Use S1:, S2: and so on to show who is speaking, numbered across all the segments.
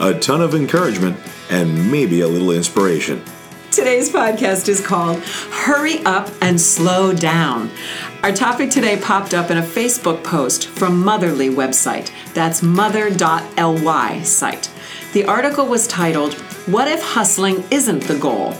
S1: a ton of encouragement, and maybe a little inspiration.
S2: Today's podcast is called Hurry Up and Slow Down. Our topic today popped up in a Facebook post from Motherly website. That's mother.ly site. The article was titled, What If Hustling Isn't the Goal?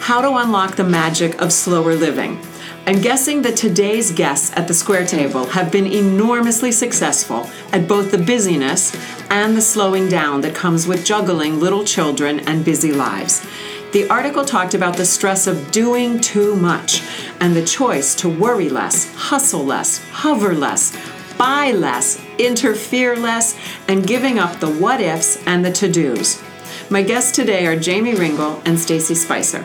S2: How to Unlock the Magic of Slower Living. I'm guessing that today's guests at the Square Table have been enormously successful at both the busyness and the slowing down that comes with juggling little children and busy lives. The article talked about the stress of doing too much and the choice to worry less, hustle less, hover less, buy less, interfere less, and giving up the what ifs and the to dos. My guests today are Jamie Ringel and Stacy Spicer.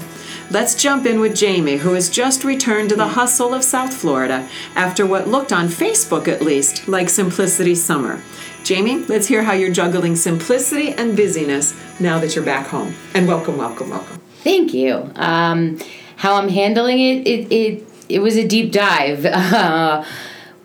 S2: Let's jump in with Jamie, who has just returned to the hustle of South Florida after what looked on Facebook at least like simplicity summer. Jamie, let's hear how you're juggling simplicity and busyness now that you're back home. And welcome, welcome, welcome.
S3: Thank you. Um, how I'm handling it, it, it, it was a deep dive. Uh,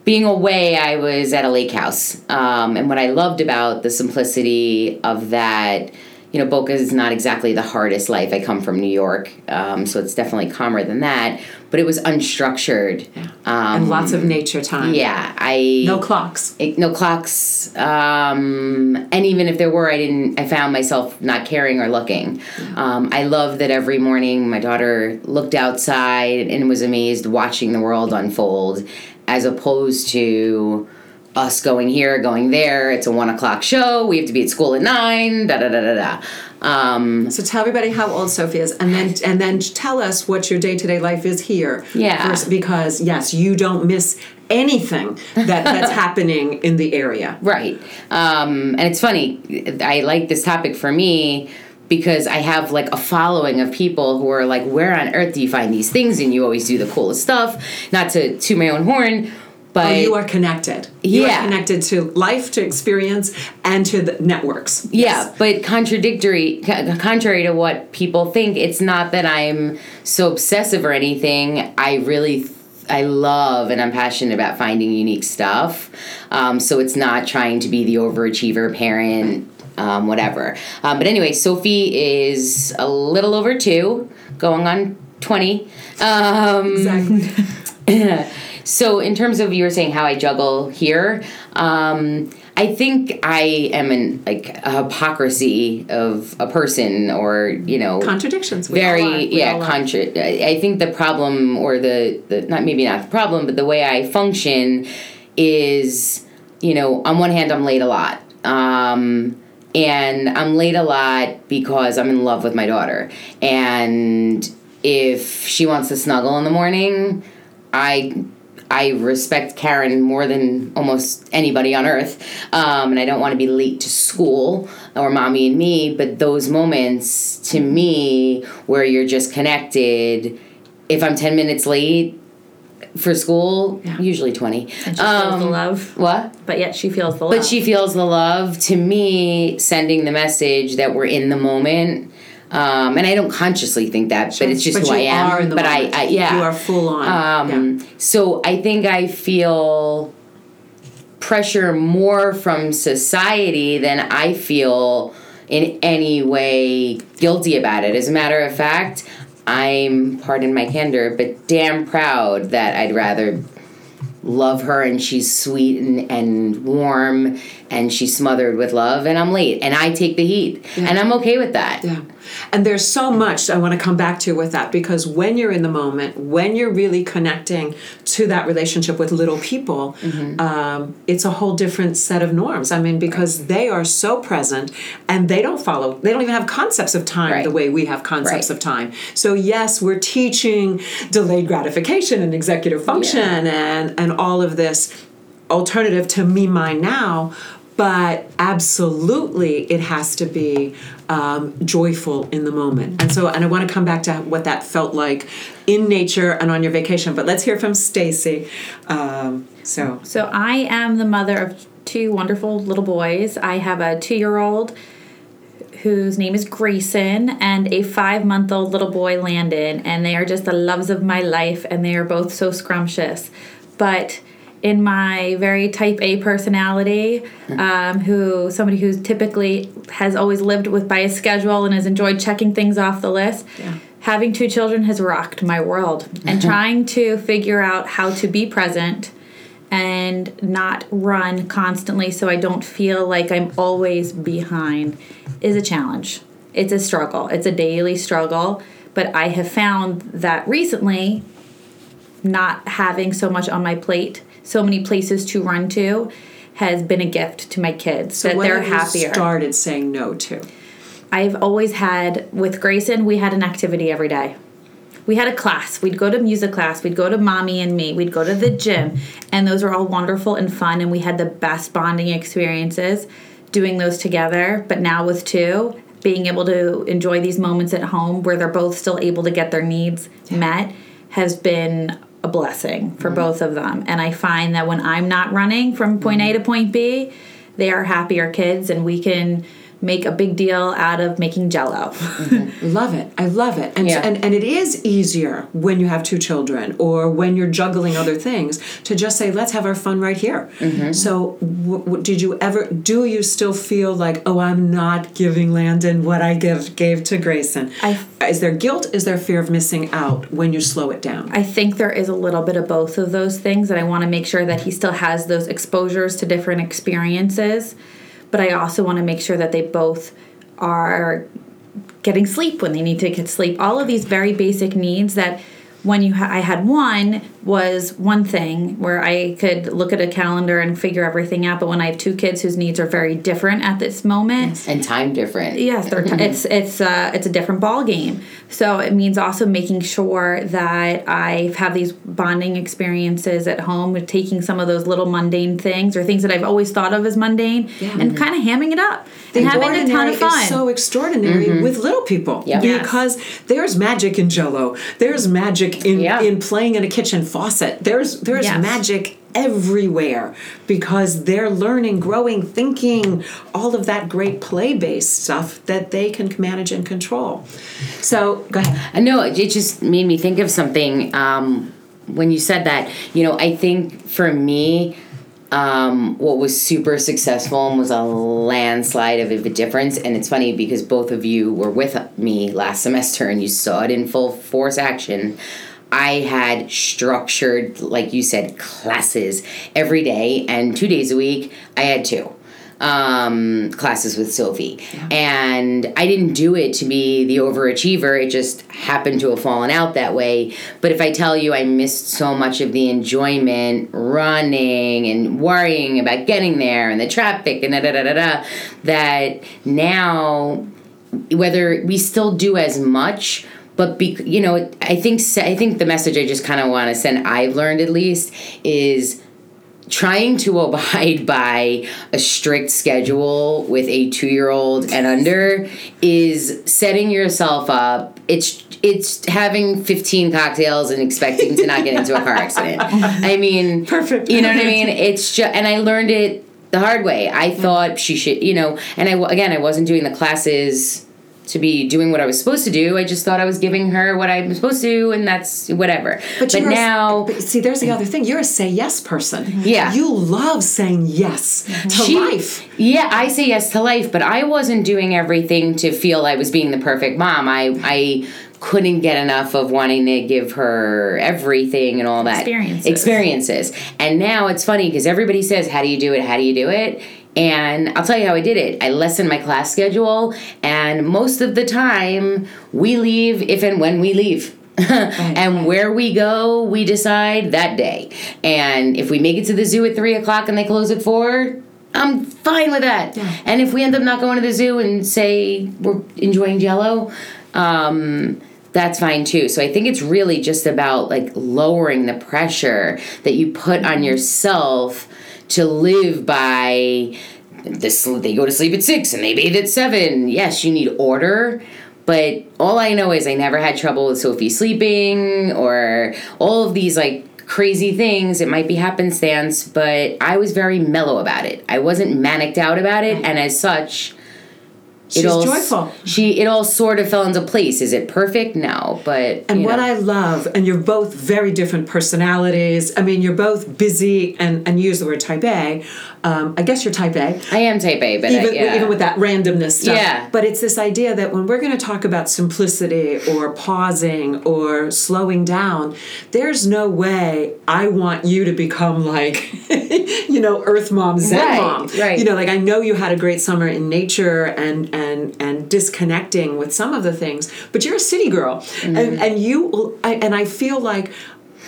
S3: being away, I was at a lake house. Um, and what I loved about the simplicity of that you know, Boca is not exactly the hardest life. I come from New York, um, so it's definitely calmer than that. But it was unstructured.
S2: Yeah. Um, and lots of nature time.
S3: Yeah, I
S2: no clocks.
S3: It, no clocks. Um, and even if there were, I didn't. I found myself not caring or looking. Yeah. Um, I love that every morning my daughter looked outside and was amazed watching the world unfold, as opposed to us going here, going there. It's a one o'clock show. We have to be at school at nine. Da da da da da.
S2: Um, so tell everybody how old Sophie is, and then and then tell us what your day to day life is here.
S3: Yeah.
S2: First, because yes, you don't miss anything that, that's happening in the area.
S3: Right. Um, and it's funny. I like this topic for me because I have like a following of people who are like, where on earth do you find these things? And you always do the coolest stuff. Not to to my own horn, but
S2: oh, you are connected. You yeah. are connected to life, to experience, and to the networks.
S3: Yeah, yes. but contradictory, contrary to what people think, it's not that I'm so obsessive or anything. I really. I love and I'm passionate about finding unique stuff. Um, so it's not trying to be the overachiever parent, um, whatever. Um, but anyway, Sophie is a little over two, going on 20. Um, exactly. So, in terms of you were saying how I juggle here, um, I think I am in like a hypocrisy of a person, or you know,
S2: contradictions.
S3: We very yeah, contra- I think the problem, or the the not maybe not the problem, but the way I function is, you know, on one hand, I'm late a lot. Um, and I'm late a lot because I'm in love with my daughter. And if she wants to snuggle in the morning, I I respect Karen more than almost anybody on earth, um, and I don't want to be late to school or mommy and me. But those moments, to me, where you're just connected, if I'm ten minutes late for school, yeah. usually twenty.
S4: And she um, feels the um, love.
S3: What?
S4: But yet she feels the love.
S3: But she feels the love. To me, sending the message that we're in the moment um, and I don't consciously think that, sure. but it's just
S2: but
S3: who I am.
S2: but
S3: I, I, yeah,
S2: you are full on.
S3: Um, yeah. So I think I feel pressure more from society than I feel in any way guilty about it. As a matter of fact, I'm, pardon my candor, but damn proud that I'd rather love her and she's sweet and, and warm and she's smothered with love and I'm late and I take the heat and I'm okay with that.
S2: Yeah. And there's so much I want to come back to with that because when you're in the moment, when you're really connecting to that relationship with little people,
S3: Mm-hmm.
S2: um, it's a whole different set of norms. I mean, because they are so present and they don't follow, they don't even have concepts of time
S3: Right.
S2: the way we have concepts
S3: Right.
S2: of time. So, yes, we're teaching delayed gratification and executive function and, and all of this alternative to me, mine, now. But absolutely, it has to be um, joyful in the moment. And so, and I want to come back to what that felt like in nature and on your vacation. But let's hear from Stacy. Um, so,
S4: So I am the mother of two wonderful little boys. I have a two-year-old whose name is Grayson and a five-month-old little boy Landon, and they are just the loves of my life, and they are both so scrumptious. But in my very type A personality, um, who somebody who's typically has always lived with by a schedule and has enjoyed checking things off the list. Having two children has rocked my world, and trying to figure out how to be present and not run constantly so I don't feel like I'm always behind is a challenge. It's a struggle. It's a daily struggle. But I have found that recently, not having so much on my plate, so many places to run to, has been a gift to my kids.
S2: so
S4: that they're
S2: have you
S4: happier.
S2: started saying no to?
S4: I've always had with Grayson, we had an activity every day. We had a class. We'd go to music class. We'd go to mommy and me. We'd go to the gym. And those were all wonderful and fun. And we had the best bonding experiences doing those together. But now with two, being able to enjoy these moments at home where they're both still able to get their needs met has been a blessing for mm-hmm. both of them. And I find that when I'm not running from point A to mm-hmm. point B, they are happier kids and we can make a big deal out of making jello.
S2: Love it. I love it. And,
S3: Yeah.
S2: and and it is easier when you have two children or when you're juggling other things to just say, let's have our fun right here.
S3: Mm-hmm.
S2: So, w- w- did you ever, do you still feel like, oh, I'm not giving Landon what I give, gave to Grayson?
S4: I-
S2: is there guilt? Is there fear of missing out when you slow it down?
S4: I think there is a little bit of both of those things, and I want to make sure that he still has those exposures to different experiences. But I also want to make sure that they both are getting sleep when they need to get sleep. All of these very basic needs that when you ha- I had one was one thing where I could look at a calendar and figure everything out. But when I have two kids whose needs are very different at this moment,
S3: And time different.
S4: Yes, t- it's it's uh, it's a different ball game. So it means also making sure that I have these bonding experiences at home with taking some of those little mundane things or things that I've always thought of as mundane and kind of hamming it up and having a ton of fun.
S2: is so extraordinary with little people
S3: Yep.
S4: Yes.
S2: because there's magic in Jello. There's magic in
S3: Yeah.
S2: in playing in a kitchen faucet. There's there's
S4: Yes.
S2: magic everywhere because they're learning, growing, thinking, all of that great play based stuff that they can manage and control. So go ahead.
S3: I know it just made me think of something um, when you said that. You know, I think for me, um, what was super successful and was a landslide of a difference. And it's funny because both of you were with me last semester and you saw it in full force action. I had structured, like you said, classes every day, and two days a week, I had two um, classes with Sophie. And I didn't do it to be the overachiever, it just happened to have fallen out that way. But if I tell you I missed so much of the enjoyment running and worrying about getting there and the traffic and da da da da da, that now whether we still do as much but be, you know i think i think the message i just kind of want to send i've learned at least is trying to abide by a strict schedule with a two-year-old and under is setting yourself up. It's it's having 15 cocktails and expecting to not get into a car accident. I mean
S2: Perfect.
S3: you know what i mean? It's just and i learned it the hard way. I thought she should you know and i again i wasn't doing the classes to be doing what I was supposed to do. I just thought I was giving her what I'm supposed to, and that's whatever. But,
S2: you're a-
S3: now,
S2: but see, there's the other thing. You're a say yes person.
S3: Yeah.
S2: You love saying yes to
S3: She-
S2: life.
S3: Yeah, I say yes to life, but I wasn't doing everything to feel I was being the perfect mom. I I couldn't get enough of wanting to give her everything and all that
S4: Experiences.
S3: experiences. And now it's funny because everybody says, "How do you do it? How do you do it?" And I'll tell you how I did it. I lessened my class schedule, and most of the time, we leave if and when we leave. and where we go, we decide that day. And if we make it to the zoo at three o'clock and they close at four, I'm fine with that. And if we end up not going to the zoo and say we're enjoying Jello, um, that's fine too. So I think it's really just about like lowering the pressure that you put on yourself to live by this they go to sleep at six and they bathe at seven. Yes, you need order, but all I know is I never had trouble with Sophie sleeping or all of these like crazy things. It might be happenstance, but I was very mellow about it. I wasn't manicked out about it, mm-hmm. and as such,
S2: She's
S3: it all
S2: joyful.
S3: She it all sort of fell into place. Is it perfect? No, but
S2: And what
S3: know.
S2: I love, and you're both very different personalities. I mean, you're both busy, and and use the word type A. Um, I guess you're type A.
S3: I am type A, but I,
S2: even,
S3: yeah.
S2: even with that randomness stuff.
S3: Yeah.
S2: But it's this idea that when we're going to talk about simplicity or pausing or slowing down, there's no way I want you to become like, you know, Earth Mom, Zen
S3: Right,
S2: Mom.
S3: right.
S2: You know, like I know you had a great summer in nature and and and disconnecting with some of the things, but you're a city girl,
S3: Mm-hmm.
S2: and and you and I feel like.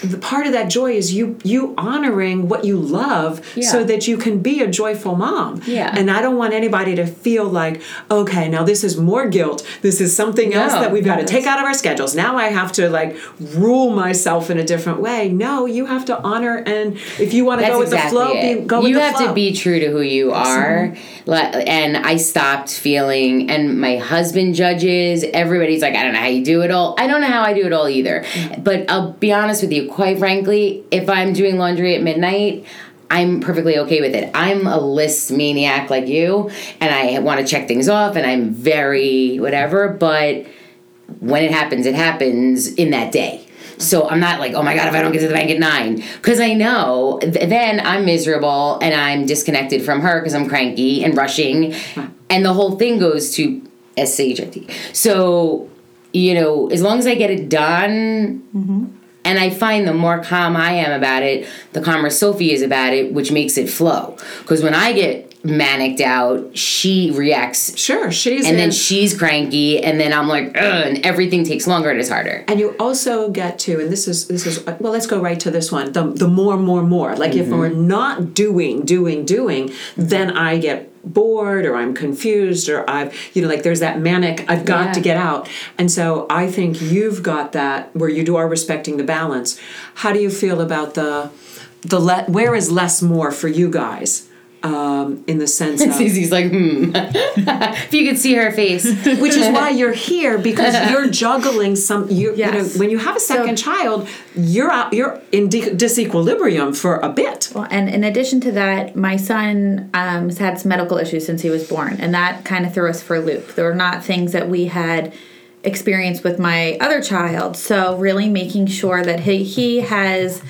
S2: The part of that joy is you you honoring what you love so that you can be a joyful mom.
S3: Yeah.
S2: And I don't want anybody to feel like, okay, now this is more guilt. This is something else that we've got to take out of our schedules. Now I have to like rule myself in a different way. No, you have to honor and if you want to go with
S3: exactly
S2: the flow,
S3: it.
S2: be, go
S3: you have
S2: flow.
S3: to be true to who you are. Li- And I stopped feeling, and my husband judges. Everybody's like, I don't know how you do it all. I don't know how I do it all either. Mm. But I'll be honest with you, quite frankly, if I'm doing laundry at midnight, I'm perfectly okay with it. I'm a list maniac like you, and I want to check things off, and I'm very whatever, but when it happens, it happens in that day. So I'm not like, oh my god, if I don't get to the bank at nine, because I know th- then I'm miserable and I'm disconnected from her because I'm cranky and rushing, and the whole thing goes to SHIT. So you know, as long as I get it done, mm-hmm. And I find the more calm I am about it, the calmer Sophie is about it, which makes it flow. Because when I get manicked out, she reacts
S2: Sure, she's
S3: and
S2: in.
S3: then she's cranky, and then I'm like, Ugh, and everything takes longer and it's harder.
S2: and you also get to, and this is this is well. Let's go right to this one. The the more, more, more. Like if mm-hmm. we're not doing, doing, doing, then I get bored or I'm confused or I've you know like there's that manic. I've got
S3: Yeah.
S2: to get out. And so I think you've got that where you do are respecting the balance. How do you feel about the the let? Where is less more for you guys? Um, in the sense of
S3: Susie's like, hmm. if you could see her face.
S2: which is why you're here because you're juggling some you, you know when you have a second child you're out you're in de- disequilibrium for a bit
S4: Well, and in addition to that, my son um, has had some medical issues since he was born, and that kind of threw us for a loop. There were not things that we had experienced with my other child, so really making sure that he he has,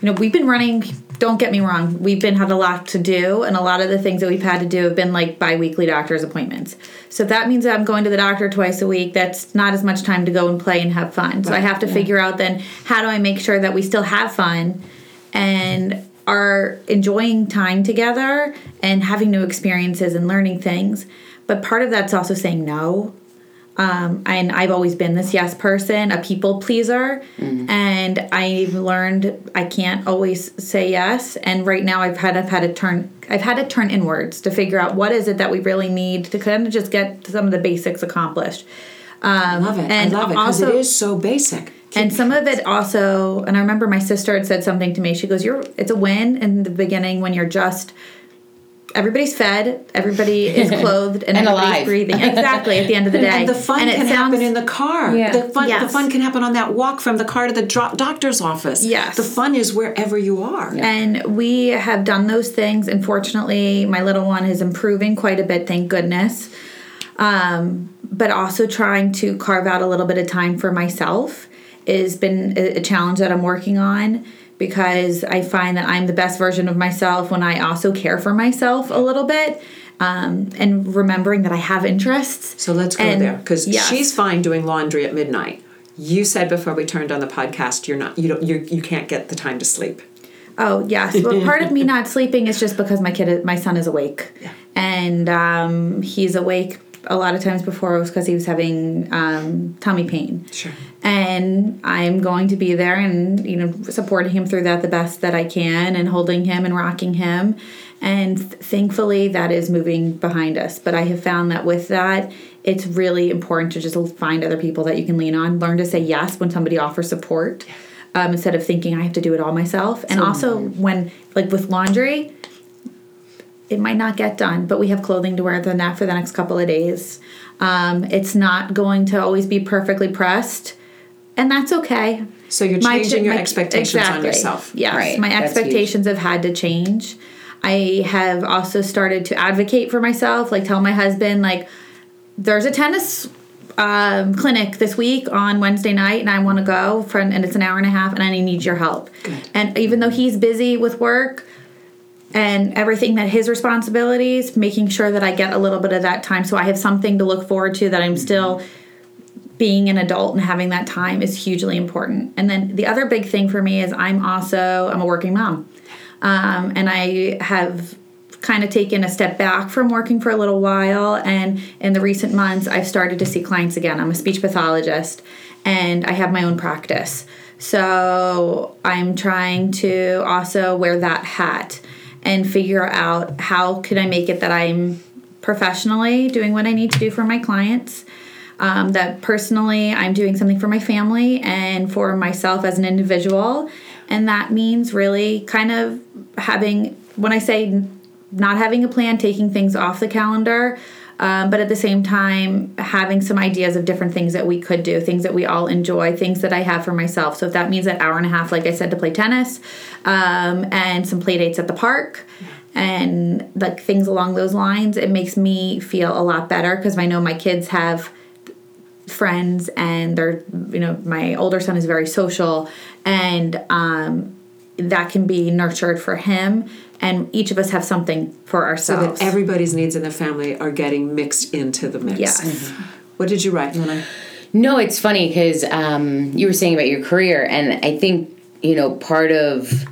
S4: you know, we've been running. Don't get me wrong, we've been had a lot to do, and a lot of the things that we've had to do have been like biweekly doctor's appointments. So if that means that I'm going to the doctor twice a week. That's not as much time to go and play and have fun. So I have to figure out then how do I make sure that we still have fun and are enjoying time together and having new experiences and learning things. But part of that's also saying no. Um, and I've always been this yes person, a people pleaser, and I've learned I can't always say yes. And right now, I've had I've had to turn I've had to turn inwards to figure out what is it that we really need to kind of just get some of the basics accomplished.
S2: i love it
S4: and
S2: i love it because it is so basic
S4: And some of it also, and I remember my sister had said something to me. She goes, "You're it's a win in the beginning when you're just." Everybody's fed, everybody is clothed, and,
S3: And
S4: everybody's
S3: alive.
S4: breathing. Exactly at the end of the day,
S2: and the fun
S4: it
S2: can
S4: sounds-
S2: happen in the car
S3: Yeah.
S2: the fun the fun can happen on that walk from the car to the doctor's office
S4: Yes.
S2: the fun is wherever you are
S4: And we have done those things. Unfortunately, my little one is improving quite a bit, thank goodness. Um, but also trying to carve out a little bit of time for myself has been a a challenge that I'm working on because I find that I'm the best version of myself when I also care for myself a little bit. Um, and remembering that I have interests.
S2: so let's go
S4: And-
S2: there because
S4: yes.
S2: she's fine doing laundry at midnight you said before we turned on the podcast you're not you don't you, you can't get the time to sleep
S4: Oh yes, but part of me not sleeping is just because my kid, my son is awake,
S2: Yeah.
S4: and um, he's awake a lot of times before it was because he was having um, tummy pain.
S2: Sure.
S4: And I'm going to be there and you know supporting him through that the best that I can and holding him and rocking him. And thankfully that is moving behind us. But I have found that with that, it's really important to just find other people that you can lean on. Learn to say yes when somebody offers support. Um, instead of thinking I have to do it all myself. And also when like with laundry, it might not get done, but we have clothing to wear the net for the next couple of days. Um, it's not going to always be perfectly pressed, and that's okay.
S2: So you're
S4: My-
S2: changing your
S4: my-
S2: expectations on yourself.
S4: Yes,
S3: Right,
S4: my
S3: that's
S4: expectations have had to change. I have also started to advocate for myself, like tell my husband, like, there's a tennis um, clinic this week on Wednesday night, and I want to go for, and it's an hour and a half, and I need your help. And even though he's busy with work, and everything that his responsibilities, making sure that I get a little bit of that time so I have something to look forward to that I'm still being an adult and having that time is hugely important. And then the other big thing for me is I'm also I'm a working mom. Um, and I have kind of taken a step back from working for a little while and in the recent months I've started to see clients again. I'm a speech pathologist and I have my own practice. So I'm trying to also wear that hat and figure out how can I make it that I'm professionally doing what I need to do for my clients. Um, that personally, I'm doing something for my family and for myself as an individual. And that means really kind of having, when I say not having a plan, taking things off the calendar, um, but at the same time, having some ideas of different things that we could do, things that we all enjoy, things that I have for myself. So if that means that hour and a half, like I said, to play tennis, um, and some play dates at the park, and like things along those lines, it makes me feel a lot better because I know my kids have friends and they're you know my older son is very social and um that can be nurtured for him and each of us have something for ourselves
S2: So
S4: ourselves
S2: that everybody's needs in the family are getting mixed into the mix.
S4: Yes.
S2: What did you write, Lena?
S3: No, it's funny because um, you were saying about your career, and I think you know part of.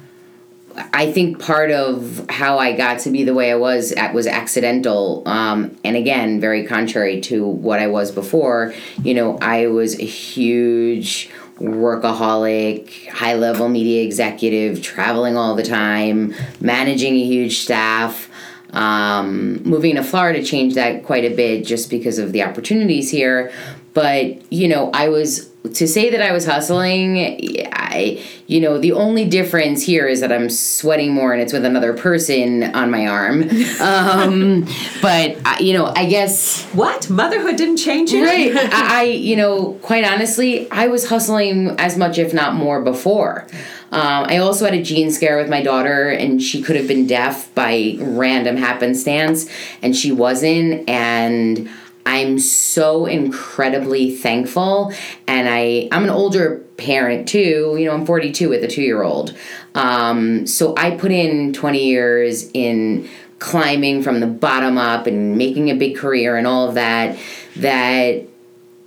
S3: I think part of how I got to be the way I was at was accidental, um, and again, very contrary to what I was before. You know, I was a huge workaholic, high level media executive, traveling all the time, managing a huge staff. Um, moving to Florida changed that quite a bit just because of the opportunities here. But, you know, I was, to say that I was hustling, I, you know, the only difference here is that I'm sweating more and it's with another person on my arm. Um, but, I, you know, I guess.
S2: What? Motherhood didn't change you?
S3: Right. I, I, you know, quite honestly, I was hustling as much, if not more, before. Um, I also had a gene scare with my daughter, and she could have been deaf by random happenstance, and she wasn't. And I'm so incredibly thankful. And I, I'm an older parent too. You know, I'm 42 with a two year old. Um, so I put in 20 years in climbing from the bottom up and making a big career and all of that. That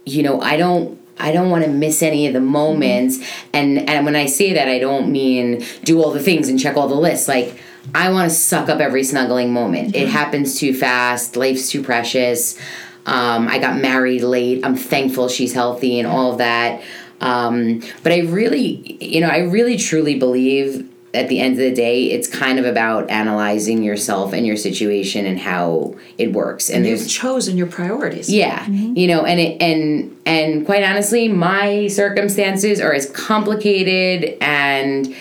S3: you know, I don't I don't want to miss any of the moments. And and when I say that, I don't mean do all the things and check all the lists. Like I want to suck up every snuggling moment. It happens too fast. Life's too precious. Um, I got married late. I'm thankful she's healthy and all of that. Um, but I really, you know, I really truly believe at the end of the day, it's kind of about analyzing yourself and your situation and how it works. And there's
S2: You've chosen your priorities.
S3: yeah, you know, and it and and quite honestly, my circumstances are as complicated and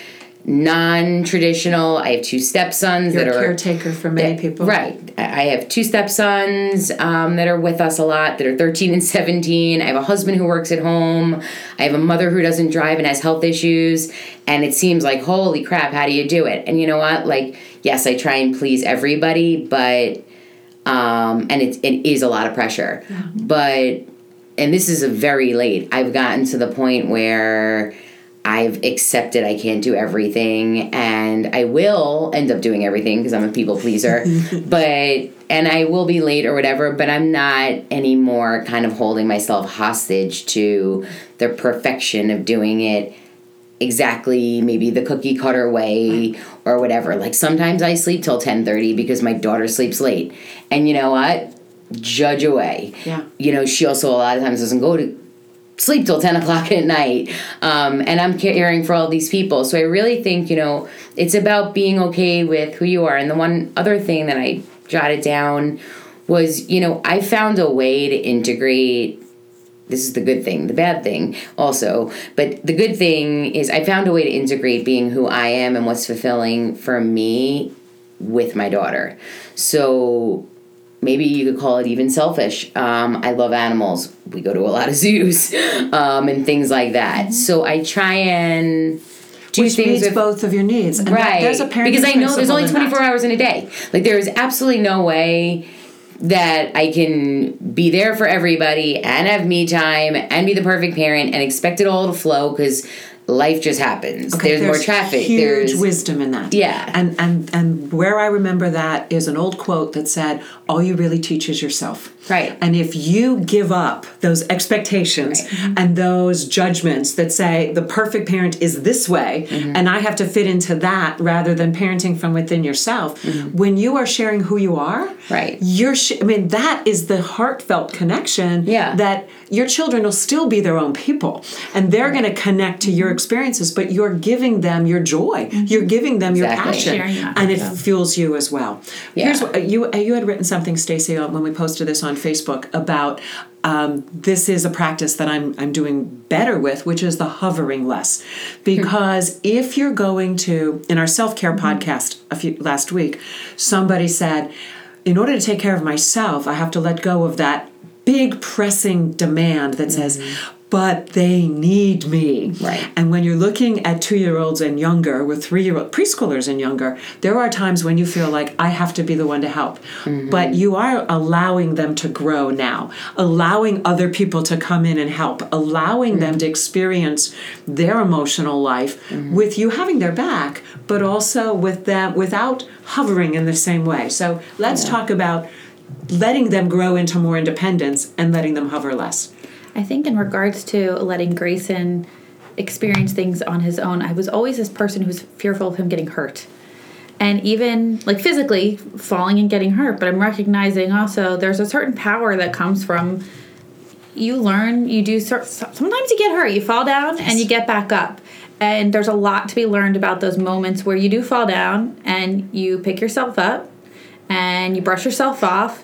S3: non-traditional. I have two stepsons
S2: You're
S3: that are
S2: caretaker for many people.
S3: Right. I I have two stepsons um, that are with us a lot that are 13 and 17. I have a husband who works at home. I have a mother who doesn't drive and has health issues. And it seems like, holy crap, how do you do it? And you know what? Like, yes, I try and please everybody, but, um, and it, it is a lot of pressure. But, and this is a very late, I've gotten to the point where I've accepted I can't do everything and I will end up doing everything because I'm a people pleaser. but and I will be late or whatever, but I'm not anymore kind of holding myself hostage to the perfection of doing it exactly maybe the cookie cutter way or whatever. Like sometimes I sleep till 10:30 because my daughter sleeps late. And you know what? Judge away.
S2: Yeah.
S3: You know, she also a lot of times doesn't go to sleep till 10 o'clock at night um, and i'm caring for all these people. So i really think you know it's about being okay with who you are. And the one other thing that i jotted down was you know i found a way to integrate this is the good thing the bad thing also but the good thing is i found a way to integrate being who i am and what's fulfilling for me with my daughter. So maybe you could call it even selfish. Um, I love animals. We go to a lot of zoos um, and things like that. So I try and do
S2: Which
S3: things with
S2: both of your needs. And
S3: right
S2: there's a parenting
S3: because I know there's only 24 hours in a day. Like there is absolutely no way that I can be there for everybody and have me time and be the perfect parent and expect it all to flow because life just happens.
S2: Okay,
S3: there's, more traffic.
S2: Huge
S3: there's
S2: wisdom in that.
S3: Yeah.
S2: And and and where I remember that is an old quote that said, "All you really teach is yourself."
S3: Right.
S2: And if you give up those expectations and those judgments that say the perfect parent is this way,
S3: Mm-hmm.
S2: and I have to fit into that rather than parenting from within yourself, when you are sharing who you are,
S3: Mm-hmm. Right.
S2: You're. Sh- I mean, that is the heartfelt connection.
S3: Yeah.
S2: That your children will still be their own people and they're going to connect to
S3: Mm-hmm.
S2: your experiences but you're giving them your joy. You're giving them your passion. And it fuels you as well.
S3: Yeah.
S2: here's what you you had written something stacy uh, when we posted this on facebook about um, this is a practice that I'm, I'm doing better with which is the hovering less. Because if you're going to in our self-care podcast a few last week somebody said in order to take care of myself i have to let go of that big pressing demand that says but they need me
S3: Right.
S2: and when you're looking at two year olds and younger, with three year old preschoolers and younger, there are times when you feel like I have to be the one to help. Mm-hmm. But you are allowing them to grow now, allowing other people to come in and help, allowing them mm-hmm. to experience their emotional life mm-hmm. with you having their back, but also with them without hovering in the same way. So let's talk about letting them grow into more independence and letting them hover less.
S4: I think in regards to letting Grayson experience things on his own, I was always this person who was fearful of him getting hurt. And even like physically falling and getting hurt, but I'm recognizing also there's a certain power that comes from you learn, you do sometimes you get hurt, you fall down and you get back up. And there's a lot to be learned about those moments where you do fall down and you pick yourself up and you brush yourself off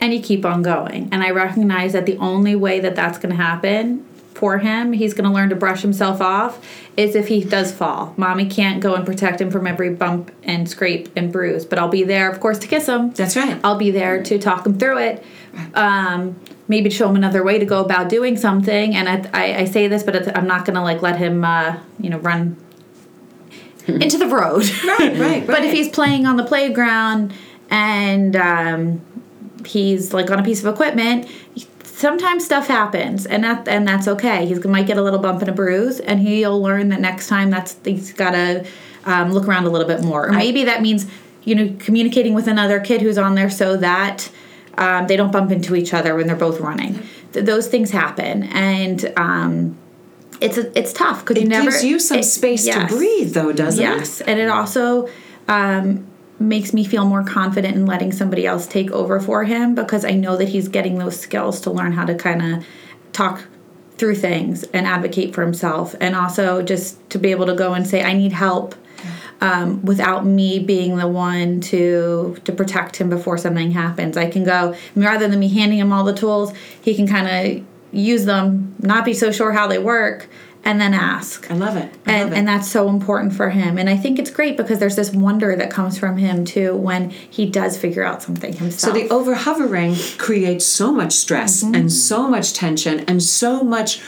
S4: and you keep on going. And I recognize that the only way that that's going to happen for him, he's going to learn to brush himself off, is if he does fall. Mommy can't go and protect him from every bump and scrape and bruise, but I'll be there, of course, to kiss him.
S2: That's right.
S4: I'll be there to talk him through it. Um, maybe show him another way to go about doing something. And I, I, I say this, but it's, I'm not going to like let him, uh, you know, run into the road.
S2: Right, right,
S4: But if he's playing on the playground and um, he's like on a piece of equipment, sometimes stuff happens, and that and that's okay. He might get a little bump and a bruise, and he'll learn that next time that's he's got to um, look around a little bit more. Or maybe that means you know communicating with another kid who's on there so that. Um, they don't bump into each other when they're both running. Th- those things happen, and um, it's a, it's tough because you
S2: It
S4: never
S2: gives you some
S4: it-
S2: space
S4: yes.
S2: to breathe, though, doesn't it?
S4: Yes, and it also um, makes me feel more confident in letting somebody else take over for him because I know that he's getting those skills to learn how to kind of talk through things and advocate for himself, and also just to be able to go and say, "I need help." Um, without me being the one to to protect him before something happens, I can go rather than me handing him all the tools. He can kind of use them, not be so sure how they work, and then ask
S2: I love it. I
S4: and,
S2: love it.
S4: and that's so important for him and i think it's great because there's this wonder that comes from him too when he does figure out something himself.
S2: So the over hovering creates so much stress
S4: Mm-hmm.
S2: and so much tension and so much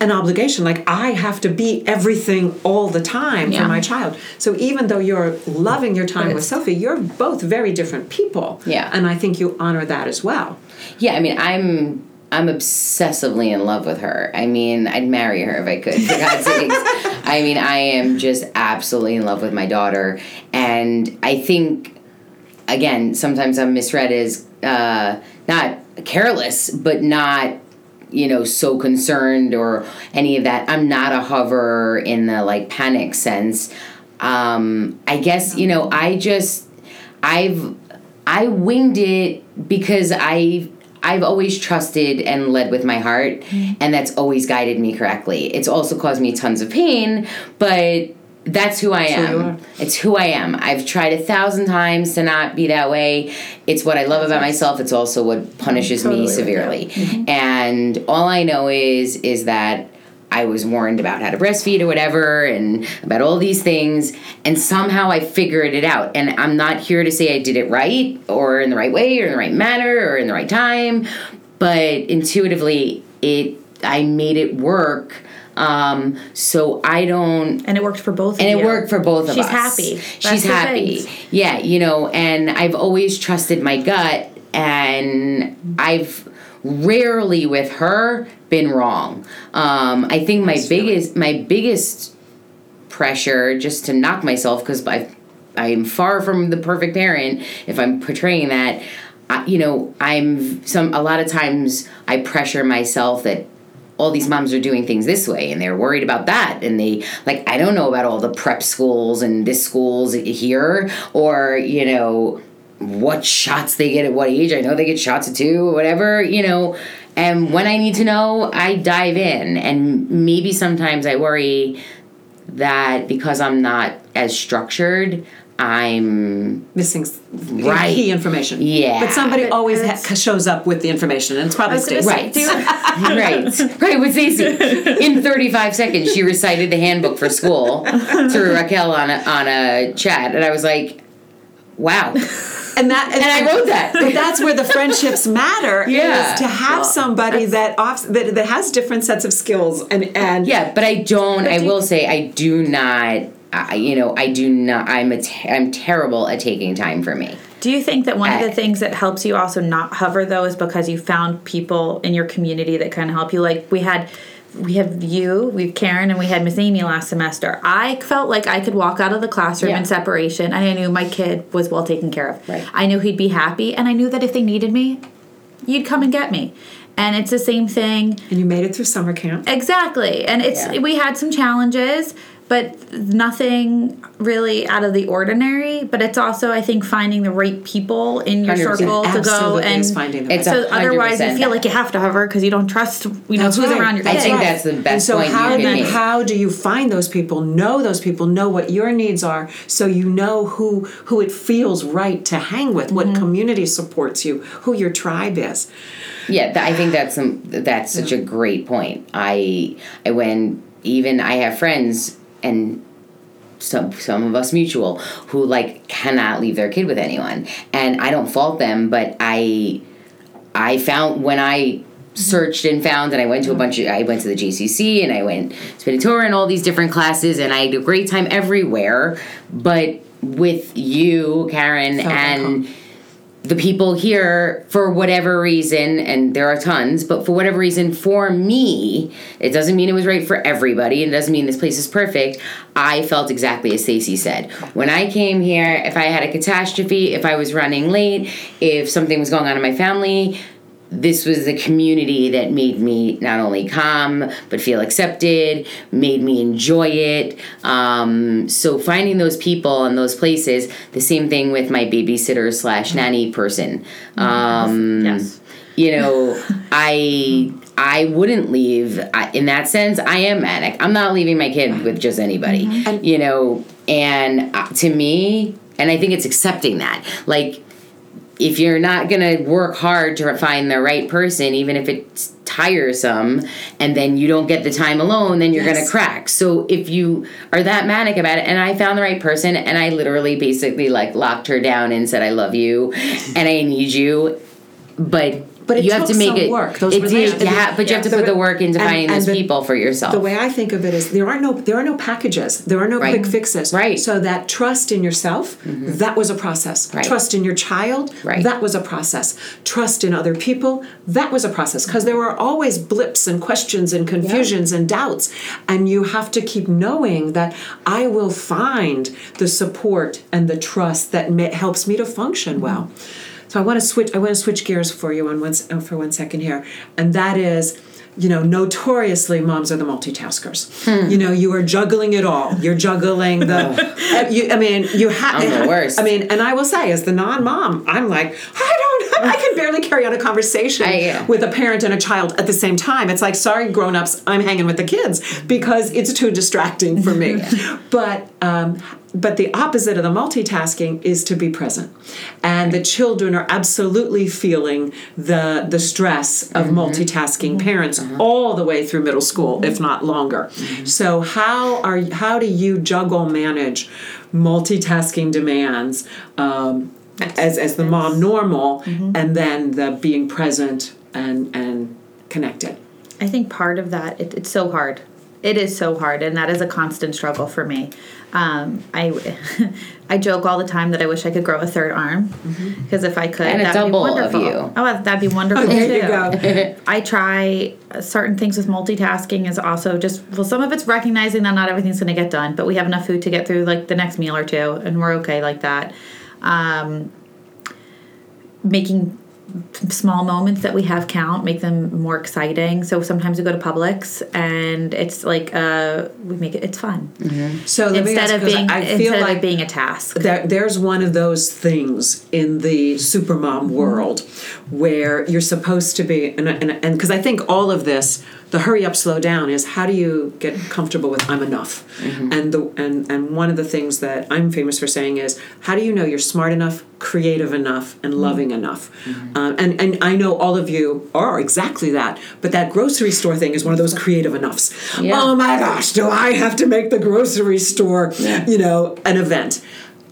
S2: an obligation. Like I have to be everything all the time
S4: Yeah.
S2: for my child. So even though you're loving your time with Sophie, you're both very different people.
S3: Yeah.
S2: And I think you honor that as well.
S3: Yeah, I mean, I'm I'm obsessively in love with her. I mean, I'd marry her if I could, for God's sakes. I mean, I am just absolutely in love with my daughter, and I think, again, sometimes I'm misread as uh, not careless, but not you know so concerned or any of that i'm not a hover in the like panic sense um i guess you know i just i've i winged it because i I've always trusted and led with my heart, and that's always guided me correctly. It's also caused me tons of pain, but that's who I am. It's who I am. I've tried a thousand times to not be that way. It's what I love about myself. It's also what punishes
S4: Totally
S3: me
S4: with you.
S3: severely. And all I know is is that I was warned about how to breastfeed or whatever and about all these things and somehow I figured it out. And I'm not here to say I did it right or in the right way or in the right manner or in the right time, but intuitively it I made it work. Um, so I don't
S4: And it worked for both of us.
S3: and it
S4: you.
S3: worked for both of us.
S4: She's happy. That's
S3: She's happy. Yeah, you know, and I've always trusted my gut, and I've rarely with her been wrong. Um, I think my biggest my biggest pressure just to knock myself because I I am far from the perfect parent if I'm portraying that. I, you know, I'm some a lot of times I pressure myself that all these moms are doing things this way and they're worried about that and they like I don't know about all the prep schools and this schools here or you know what shots they get at what age. I know they get shots at two or whatever, you know. And when I need to know, I dive in. And maybe sometimes I worry that because I'm not as structured, I'm
S2: Missing
S3: Right.
S2: key information.
S3: Yeah.
S2: But somebody
S4: But
S2: always ha- shows up with the information, and it's probably
S4: I
S2: Stacey.
S3: right. right, right with Stacey. In 35 seconds, she recited the handbook for school to Raquel on a, on a chat, and I was like, wow.
S2: And that and,
S3: And I wrote that.
S2: but that's where the friendships matter
S3: Yeah.
S2: is to have somebody that off that, that has different sets of skills and and
S3: Yeah, but I don't. I
S4: do-
S3: will say I do not. I, you know, I do not. I'm a. Te- I'm terrible at taking time for me.
S4: Do you think that one of the things that helps you also not hover though is because you found people in your community that kind of help you? Like we had, we have you, we have Karen, and we had Miss Amy last semester. I felt like I could walk out of the classroom
S3: Yeah.
S4: in separation, and I knew my kid was well taken care of.
S3: Right.
S4: I knew he'd be happy, and I knew that if they needed me, you'd come and get me. And it's the same thing
S2: and you made it through summer camp.
S4: Exactly. And it's
S3: Yeah.
S4: we had some challenges, but nothing really out of the ordinary. But it's also I think finding the right people in your circle to go and
S2: is finding the right-
S3: a-
S4: so otherwise you feel like you have to hover because you don't trust you know
S2: That's
S4: who's
S2: right.
S4: around your
S3: I
S4: kids.
S3: think that's the best
S2: and so
S3: point
S2: how
S3: you
S2: then how do you find those people know those people know what your needs are so you know who who it feels right to hang with what
S3: Mm-hmm.
S2: community supports you who your tribe is
S3: Yeah, th- I think that's some. That's such a great point. I, I when even I have friends and some some of us mutual who like cannot leave their kid with anyone, and I don't fault them, but I, I found when I searched and found and I went to a mm-hmm. bunch of I went to the JCC and I went to B'nai Torah and all these different classes and I had a great time everywhere, but with you, Karen,
S2: like
S3: and. The people here for whatever reason and there are tons but for whatever reason for me it doesn't mean it was right for everybody and it doesn't mean this place is perfect. I felt exactly as stacy said. When i came here if i had a catastrophe if i was running late if something was going on in my family this was the community that made me not only calm but feel accepted made me enjoy it. Um, so finding those people and those places the same thing with my babysitter slash nanny person. Um,
S4: Yes.
S3: you know i i wouldn't leave I, in that sense i am manic. I'm not leaving my kid with just anybody you know? And uh, to me and i think it's accepting that like if you're not gonna work hard to find the right person, even if it's tiresome, and then you don't get the time alone, then you're
S2: Yes.
S3: gonna crack. So if you are that manic about it, and I found the right person, and I literally basically like locked her down and said, "I love you, and I need you," but.
S2: But
S3: you have to make it
S2: work. Those
S3: it did, yeah, but you have to put the work into finding those people for yourself.
S2: The way I think of it is there are no there are no packages. There are no
S3: Right.
S2: quick fixes.
S3: Right.
S2: So that trust in yourself, mm-hmm. that was a process.
S3: Right.
S2: Trust in your child,
S3: Right.
S2: that was a process. Trust in other people, that was a process. Because there were always blips and questions and confusions and doubts. And you have to keep knowing that I will find the support and the trust that ma- helps me to function well. Mm-hmm. So I want to switch. I want to switch gears for you on one uh, for one second here, and that is you know, notoriously moms are the multitaskers.
S3: Hmm.
S2: You know, you are juggling it all. You're juggling the. uh, you, I mean, you have.
S3: I'm the worst.
S2: I mean, and I will say, as the non-mom, I'm like, I don't. I can barely carry on a conversation
S3: I- yeah.
S2: with a parent and a child at the same time. It's like, sorry, grown-ups, I'm hanging with the kids because it's too distracting for me. but. Um, but the opposite of the multitasking is to be present, and the children are absolutely feeling the the stress of mm-hmm. multitasking mm-hmm. parents mm-hmm. all the way through middle school, if not longer. So how are how do you juggle manage multitasking demands um, as as the mom normal, and then the being present and and connected?
S4: I think part of that it, it's so hard. It is so hard, and that is a constant struggle for me. Um, I I joke all the time that I wish I could grow a third arm because if I could,
S3: And
S4: that'd
S3: double
S4: be
S3: of
S4: wonderful.
S3: you.
S4: Oh, that'd be wonderful
S2: There you
S4: too.
S2: go.
S4: I try uh, certain things with multitasking is also just well, some of it's recognizing that not everything's going to get done, but we have enough food to get through like the next meal or two, and we're okay like that. Um, making small moments that we have count make them more exciting. So sometimes we go to publix and it's like uh we make it it's fun.
S2: So let me
S4: instead
S2: ask,
S4: of
S2: 'cause
S4: being
S2: I feel
S4: instead
S2: like
S4: it being a task.
S2: there, there's one of those things in the supermom world where you're supposed to be and and because I think all of this the hurry up slow down is how do you get comfortable with I'm enough? Mm-hmm. And the and and one of the things that I'm famous for saying is how do you know you're smart enough creative enough and mm-hmm. loving enough? Um, and and I know all of you are exactly that but that grocery store thing is one of those creative enoughs.
S3: Yeah.
S2: oh my gosh do I have to make the grocery store you know an event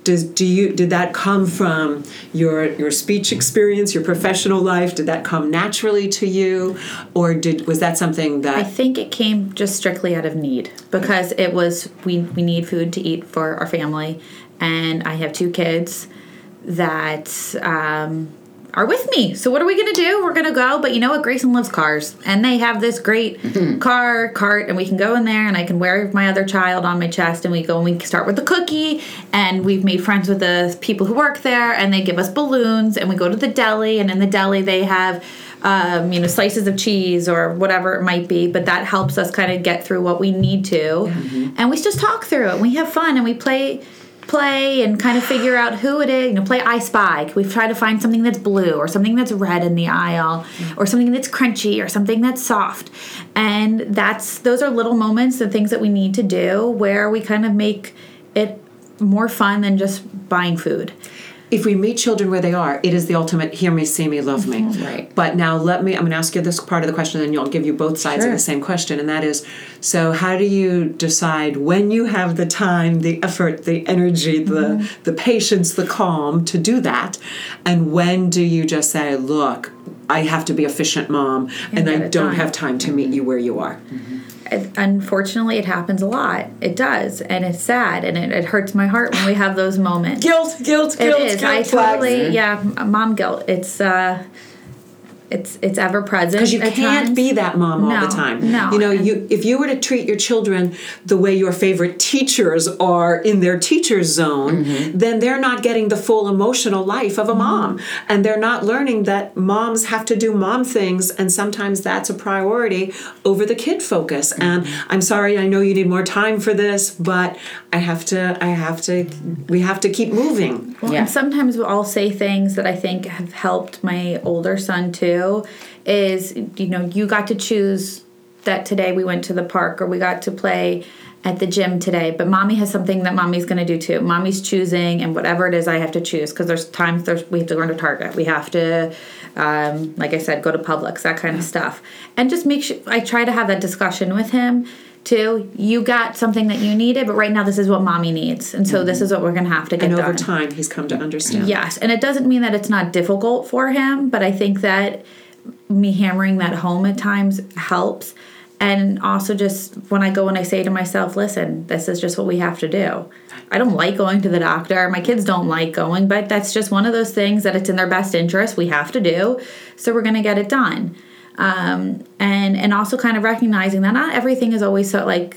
S2: does do you did that come from your your speech experience, your professional life? Did that come naturally to you, or did was that something that I
S4: think it came just strictly out of need because it was we we need food to eat for our family, and I have two kids that um, are with me. So what are we gonna do? We're gonna go, but you know what? Grayson loves cars, and they have this great car cart, and we can go in there, and I can wear my other child on my chest, and we go and we start with the cookie, and we've made friends with the people who work there, and they give us balloons, and we go to the deli, and in the deli they have um, you know, slices of cheese or whatever it might be, but that helps us kind of get through what we need to. And we just talk through it. We have fun and we play play and kind of figure out who it is. You know, play I Spy. We try to find something that's blue or something that's red in the aisle mm. or something that's crunchy or something that's soft. And that's those are little moments and things that we need to do where we kind of make it more fun than just buying food.
S2: If we meet children where they are, it is the ultimate hear me, see me, love me. Mm-hmm.
S3: Right.
S2: But now let me, I'm going to ask you this part of the question, and then I'll give you both sides of the same question, and that is so how do you decide when you have the time, the effort, the energy, the, mm-hmm. the patience, the calm to do that, and when do you just say, look, I have to be efficient mom, and,
S4: get
S2: I don't
S4: done.
S2: have time to meet mm-hmm. you where you are?
S4: It- unfortunately it happens a lot. It does. And it's sad. And it, it hurts my heart when we have those moments.
S2: Guilt, guilt, guilt,
S4: is.
S2: Guilt
S4: i
S2: flags.
S4: totally yeah mom guilt. It's uh it's it's ever present
S2: because you
S4: at
S2: can't
S4: times.
S2: be that mom all
S4: No,
S2: the time.
S4: no,
S2: you know,
S4: and-
S2: you if you were to treat your children the way your favorite teachers are in their teacher's zone,
S4: Mm-hmm.
S2: then they're not getting the full emotional life of a mom, and they're not learning that moms have to do mom things, and sometimes that's a priority over the kid focus. And
S4: Mm-hmm.
S2: I'm sorry, I know you need more time for this, but I have to, I have to, we have to keep moving.
S4: Well,
S3: Yeah.
S4: and sometimes I'll all say things that I think have helped my older son too. Is you know you got to choose that today we went to the park or we got to play at the gym today, but mommy has something that mommy's going to do too. Mommy's choosing, and whatever it is, I have to choose because there's times there's we have to go to Target, we have to, um, like I said, go to Publix, that kind of stuff, and just make sure I try to have that discussion with him too. You got something that you needed, but right now this is what mommy needs, and so this mm-hmm. is what we're going to have to get
S2: And
S4: done.
S2: over time, he's come to understand.
S4: Yes, and it doesn't mean that it's not difficult for him, but I think that me hammering that home at times helps. And also, just when I go and I say to myself, listen, this is just what we have to do. I don't like going to the doctor. My kids don't like going, but that's just one of those things that it's in their best interest. We have to do. So we're going to get it done. Um, and, and also kind of recognizing that not everything is always so like,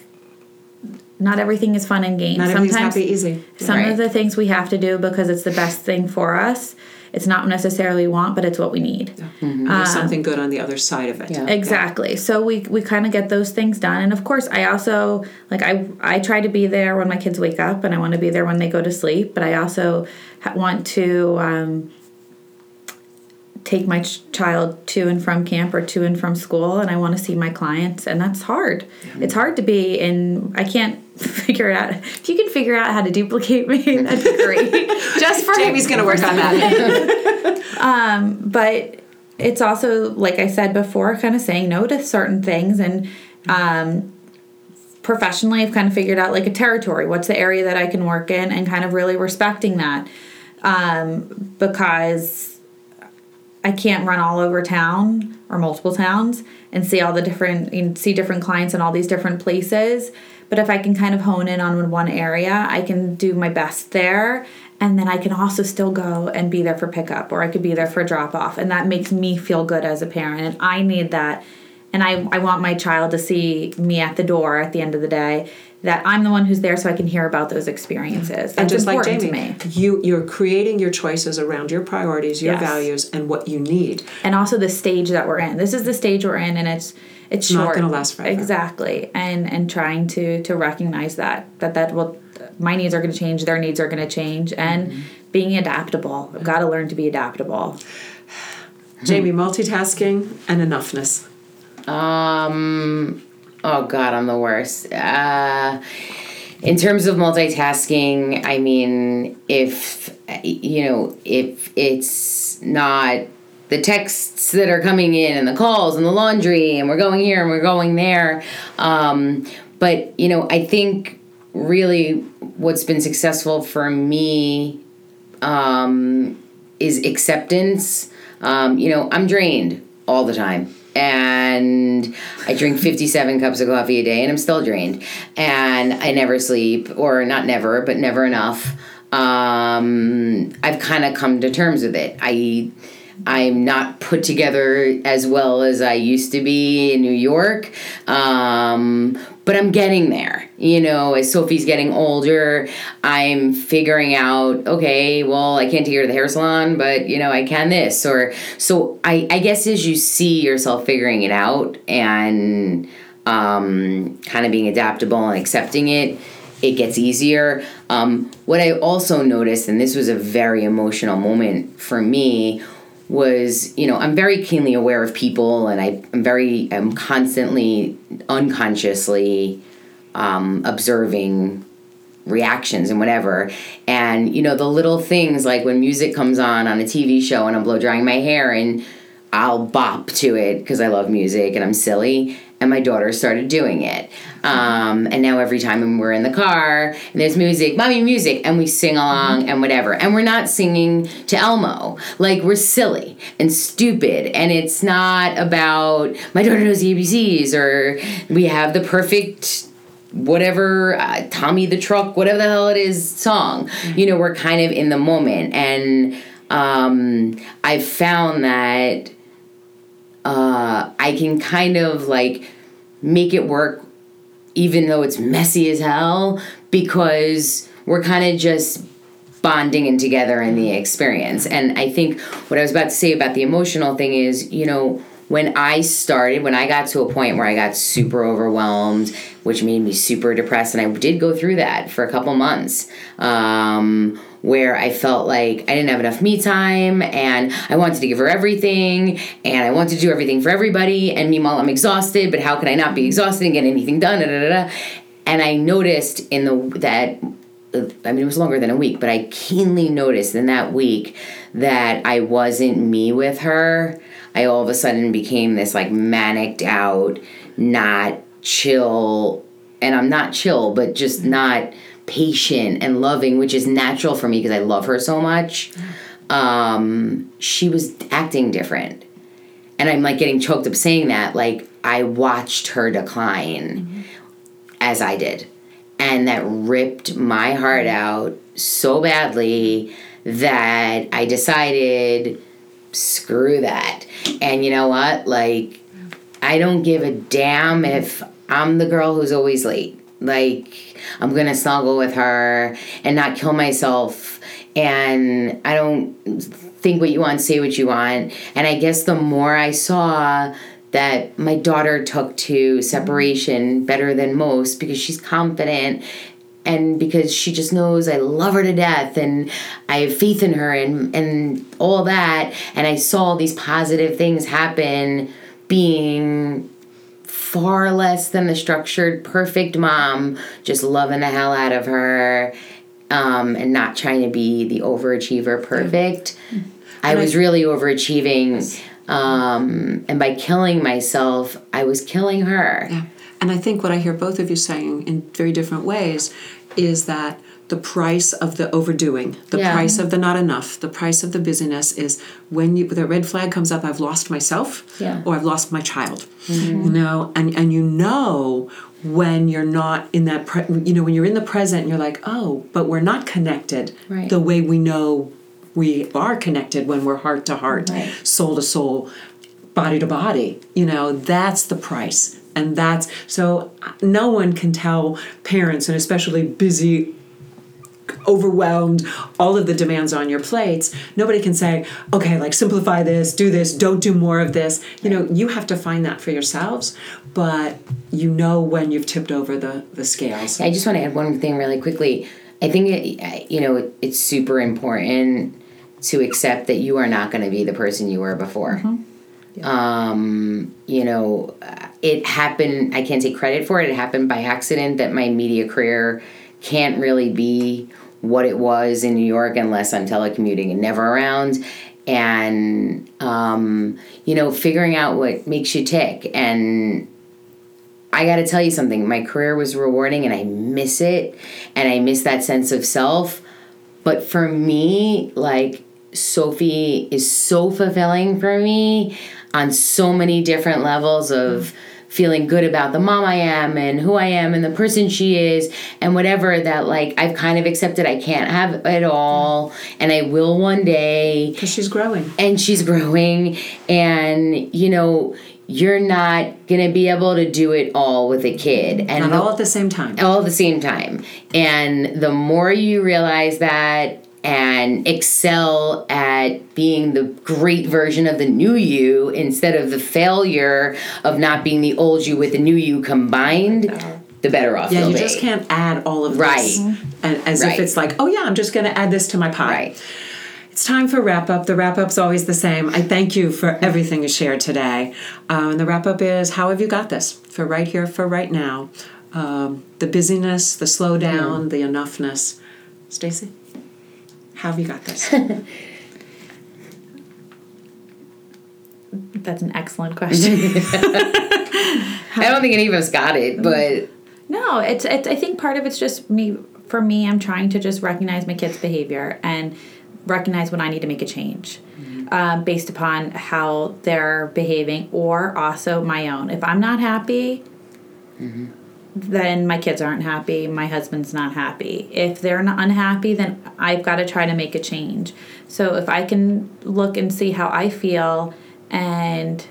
S4: not everything is fun and games.
S2: Not everything's happy easy.
S4: Some
S3: Right.
S4: of the things we have to do because it's the best thing for us. it's not necessarily want, but it's what we need.
S2: There's something good on the other side of it.
S3: Yeah.
S4: Exactly. So we we kind of get those things done, and of course, I also like I I try to be there when my kids wake up, and I want to be there when they go to sleep. But I also ha- want to um, take my ch- child to and from camp or to and from school, and I want to see my clients, and that's hard. It's hard to be in. I can't figure it out. If you can figure out how to duplicate me, that'd be great. Just for
S2: Jamie's going to work on that.
S4: but it's also like i said before kind of saying no to certain things and um, professionally i've kind of figured out like a territory what's the area that i can work in and kind of really respecting that um, because i can't run all over town or multiple towns and see all the different know, see different clients in all these different places. But if i can kind of hone in on one area i can do my best there. And then I can also still go and be there for pickup or I could be there for drop off and that makes me feel good as a parent. And I need that. And I, I want my child to see me at the door at the end of the day that I'm the one who's there so I can hear about those experiences. That's
S2: and just like Jamie,
S4: to me.
S2: you you're creating your choices around your priorities, your
S4: Yes.
S2: values, and what you need.
S4: And also the stage that we're in. This is the stage we're in and it's it's
S2: Not
S4: short.
S2: gonna last forever.
S4: Exactly. And and trying to to recognize that that that will my needs are going to change, their needs are going to change and
S2: Mm-hmm.
S4: being adaptable. I've got to learn to be adaptable.
S2: Jamie, multitasking and enoughness.
S3: Um. Oh God, I'm the worst. Uh, in terms of multitasking, I mean, if you know, if it's not the texts that are coming in and the calls and the laundry and we're going here and we're going there, um, but you know, I think really what's been successful for me um, is acceptance. Um, you know, I'm drained all the time. And I drink 57 cups of coffee a day and I'm still drained. And I never sleep, or not never, but never enough. Um, I've kind of come to terms with it. I. I'm not put together as well as I used to be in New York, um, but I'm getting there. You know, as Sophie's getting older, I'm figuring out, okay, well, I can't take her to the hair salon, but you know, I can this. Or so I, I guess as you see yourself figuring it out and um, kind of being adaptable and accepting it, it gets easier. Um, what I also noticed, and this was a very emotional moment for me, was you know I'm very keenly aware of people, and I, I'm very I'm constantly unconsciously um, observing reactions and whatever. And you know the little things like when music comes on on a TV show and I'm blow drying my hair and I'll bop to it because I love music and I'm silly. And my daughter started doing it. Um, and now every time we're in the car and there's music, mommy music, and we sing along and whatever. And we're not singing to Elmo. Like we're silly and stupid. And it's not about my daughter knows the ABCs or we have the perfect whatever uh, Tommy the Truck, whatever the hell it is, song. You know, we're kind of in the moment, and um, I've found that uh, I can kind of like make it work, even though it's messy as hell, because we're kind of just bonding and together in the experience. And I think what I was about to say about the emotional thing is, you know, when I started, when I got to a point where I got super overwhelmed, which made me super depressed, and I did go through that for a couple months, um, where I felt like I didn't have enough me time, and I wanted to give her everything, and I wanted to do everything for everybody, and meanwhile I'm exhausted, but how can I not be exhausted and get anything done? Da, da, da. And I noticed in the that I mean, it was longer than a week, but I keenly noticed in that week that I wasn't me with her. I all of a sudden became this like manicked out, not chill, and I'm not chill, but just not patient and loving, which is natural for me because I love her so much. Um, she was acting different. And I'm like getting choked up saying that. Like, I watched her decline as I did and that ripped my heart out so badly that I decided, screw that. And you know what? Like, I don't give a damn if I'm the girl who's always late. Like, I'm gonna snuggle with her and not kill myself. And I don't think what you want, say what you want. And I guess the more I saw that my daughter took to separation better than most because she's confident and because she just knows I love her to death and I have faith in her and and all that and I saw these positive things happen being far less than the structured perfect mom just loving the hell out of her um, and not trying to be the overachiever perfect i
S2: And I-
S3: was really overachieving um, and by killing myself i was killing her
S2: Yeah. And I think what I hear both of you saying in very different ways is that the price of the overdoing, the
S3: Yeah.
S2: price of the not enough, the price of the busyness is when you the red flag comes up, I've lost myself
S3: Yeah.
S2: or I've lost my child. Mm-hmm. You know, and and you know when you're not in that pre- you know when you're in the present and you're like, "Oh, but we're not connected
S3: Right.
S2: the way we know we are connected when we're heart to heart,
S3: Right.
S2: soul to soul, body to body. You know, that's the price. And that's so uh, no one can tell parents, and especially busy, overwhelmed, all of the demands on your plates. Nobody can say, okay, like simplify this, do this, don't do more of this. You know, you have to find that for yourselves, but you know when you've tipped over the, the scales.
S3: I just want to add one thing really quickly. I think it, you know it, it's super important to accept that you are not going to be the person you were before. Um, you know, uh, it happened. I can't take credit for it. It happened by accident. That my media career can't really be what it was in New York unless I'm telecommuting and never around. And um, you know, figuring out what makes you tick and I got to tell you something. My career was rewarding and I miss it and I miss that sense of self. But for me, like Sophie is so fulfilling for me on so many different levels of feeling good about the mom I am and who I am and the person she is and whatever that like I've kind of accepted I can't have it all and I will one day
S2: Because she's growing.
S3: and she's growing and you know you're not gonna be able to do it all with a kid and
S2: Not
S3: the-
S2: all at the same time.
S3: all at the same time and the more you realize that and excel at being the great version of the new you instead of the failure of not being the old you with the new you combined the better off
S2: Yeah,
S3: you'll be.
S2: just can't add all of
S3: Right.
S2: this. And as
S3: Right.
S2: if it's like, oh yeah, I'm just gonna add this to my pie.
S3: Right.
S2: It's time for wrap up. The wrap up's always the same. I thank you for everything you shared today. Um, and the wrap up is how have you got this for right here, for right now? Um, the busyness, the slowdown, the enoughness. Stacy, how have you got this?
S4: That's an excellent question.
S3: I don't think any of us got it but
S4: No, it's, it's I think part of it's just me for me I'm trying to just recognize my kids' behavior and recognize when I need to make a change. Um, based upon how they're behaving or also my own. If I'm not happy, then my kids aren't happy, my husband's not happy. If they're not unhappy, then I've got to try to make a change. So if I can look and see how I feel and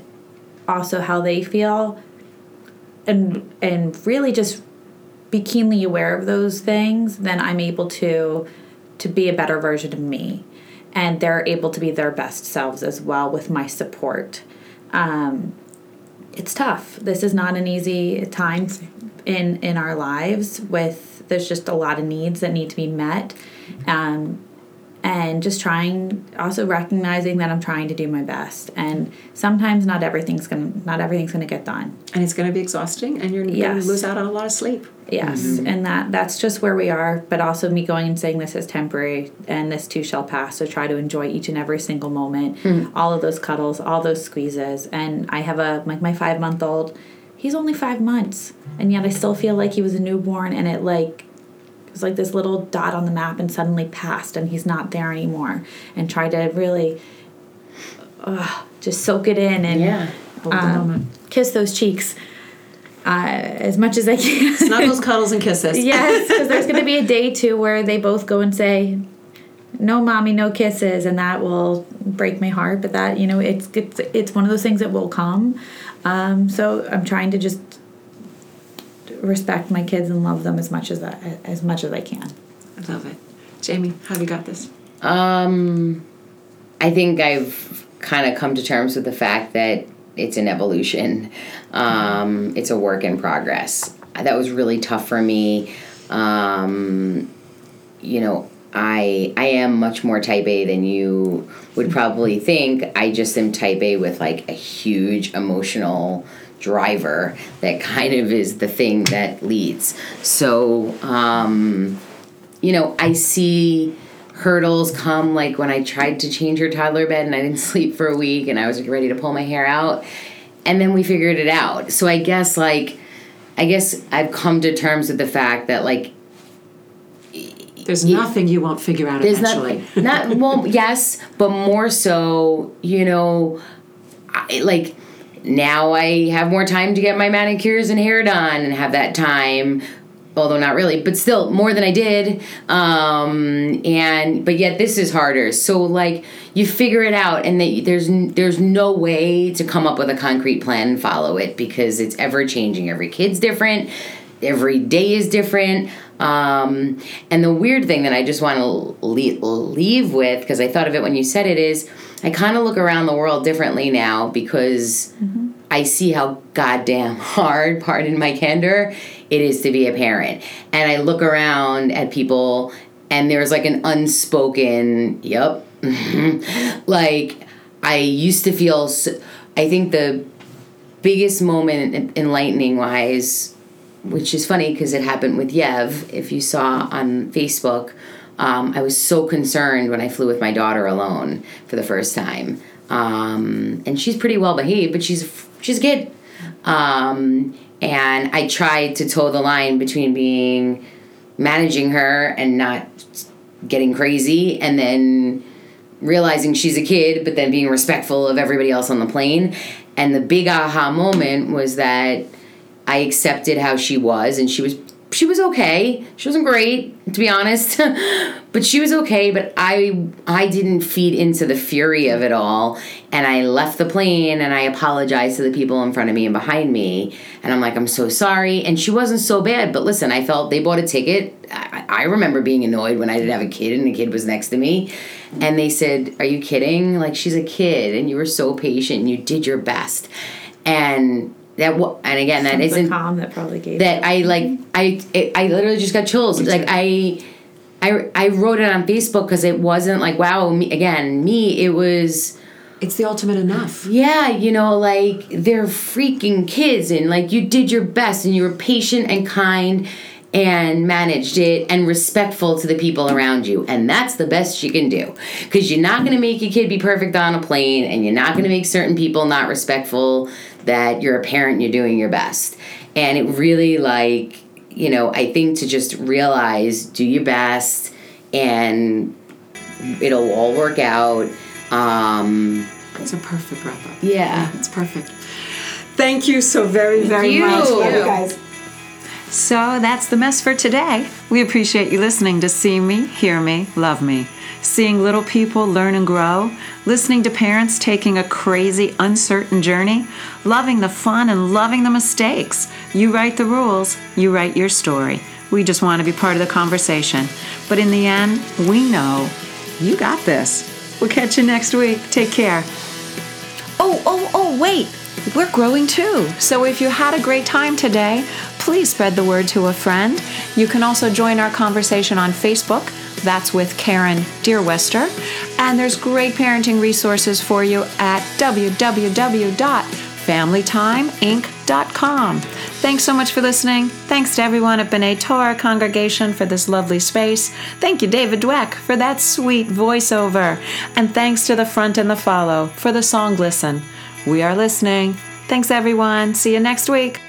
S4: also how they feel and and really just be keenly aware of those things, then I'm able to to be a better version of me. And they're able to be their best selves as well with my support. Um, it's tough. This is not an easy time in in our lives. With there's just a lot of needs that need to be met, um, and just trying. Also recognizing that I'm trying to do my best, and sometimes not everything's gonna not everything's gonna get done.
S2: and it's gonna be exhausting and you're gonna lose out on a lot of sleep.
S4: Yes, and that that's just where we are. But also me going and saying this is temporary, and this too shall pass. So try to enjoy each and every single moment, all of those cuddles, all those squeezes. And I have a like my five month old. He's only five months, and yet I still feel like he was a newborn, and it like it was like this little dot on the map, and suddenly passed, and he's not there anymore. And try to really, uh, just soak it in and
S3: yeah
S4: um, kiss those cheeks. Uh, as much as I can.
S2: Snuggles, cuddles, and kisses.
S4: Yes, because there's going to be a day too where they both go and say, "No, mommy, no kisses," and that will break my heart. But that you know, it's it's it's one of those things that will come. Um, so I'm trying to just respect my kids and love them as much as that as much as I can.
S2: I love it. Jamie, how have you got this?
S3: Um, I think I've kind of come to terms with the fact that it's an evolution. Um, it's a work in progress. That was really tough for me. Um, you know, I I am much more type A than you would probably think. I just am type A with like a huge emotional driver that kind of is the thing that leads. So, um, you know, I see hurdles come like when I tried to change her toddler bed and I didn't sleep for a week and I was ready to pull my hair out. And then we figured it out. So I guess like I guess I've come to terms with the fact that like
S2: There's nothing you won't figure out
S3: there's
S2: eventually.
S3: not not well yes, but more so, you know, I, like now I have more time to get my manicures and hair done and have that time although not really but still more than i did um and but yet this is harder. So like you figure it out and there's there's no way to come up with a concrete plan and follow it because it's ever changing. Every kid's different. Every day is different um and the weird thing that i just want to leave, leave with because i thought of it when you said it is i kind of look around the world differently now because I see how goddamn hard, pardon my candor, it is to be a parent. And I look around at people and there's like an unspoken, yep. like I used to feel, so, I think the biggest moment enlightening wise, which is funny because it happened with Yev, if you saw on Facebook, um, I was so concerned when I flew with my daughter alone for the first time. Um, and she's pretty well behaved, but she's she's a kid. Um, and I tried to toe the line between being managing her and not getting crazy, and then realizing she's a kid, but then being respectful of everybody else on the plane. And the big aha moment was that I accepted how she was, and she was she was okay. She wasn't great, to be honest, but she was okay. But I I didn't feed into the fury of it all, and I left the plane and I apologized to the people in front of me and behind me, and I'm like I'm so sorry. And she wasn't so bad, but listen, I felt they bought a ticket. I, remember being annoyed when I didn't have a kid and the kid was next to me, and they said, "Are you kidding? Like she's a kid, and you were so patient, and you did your best." And that wa- and again that
S4: the
S3: isn't
S4: calm that probably gave
S3: that I like I it, I literally just got chills. Like I I I wrote it on Facebook because it wasn't like wow me again me it was
S2: It's the ultimate enough.
S3: yeah you know like they're freaking kids and like you did your best and you were patient and kind and managed it and respectful to the people around you and that's the best you can do because you're not going to make your kid be perfect on a plane and you're not going to make certain people not respectful that you're a parent you're doing your best and it really like you know i think to just realize do your best and it'll all work out um
S2: It's a perfect wrap up.
S3: Yeah.
S2: it's perfect. Thank you so very, very
S3: you.
S2: much.
S3: Love you
S2: guys. So that's the mess for today. We appreciate you listening to See Me, Hear Me, Love Me. Seeing little people learn and grow, listening to parents taking a crazy, uncertain journey, loving the fun and loving the mistakes. You write the rules, you write your story. We just want to be part of the conversation. But in the end, we know you got this. We'll catch you next week. Take care. Oh, oh, oh, wait. We're growing too. So if you had a great time today, please spread the word to a friend. You can also join our conversation on Facebook. That's with Karen Deerwester. And there's great parenting resources for you at www.familytimeinc.com. Thanks so much for listening. Thanks to everyone at B'nai Torah congregation for this lovely space. Thank you, David Dweck, for that sweet voiceover. And thanks to the front and the follow for the song Listen. We are listening. Thanks, everyone. See you next week.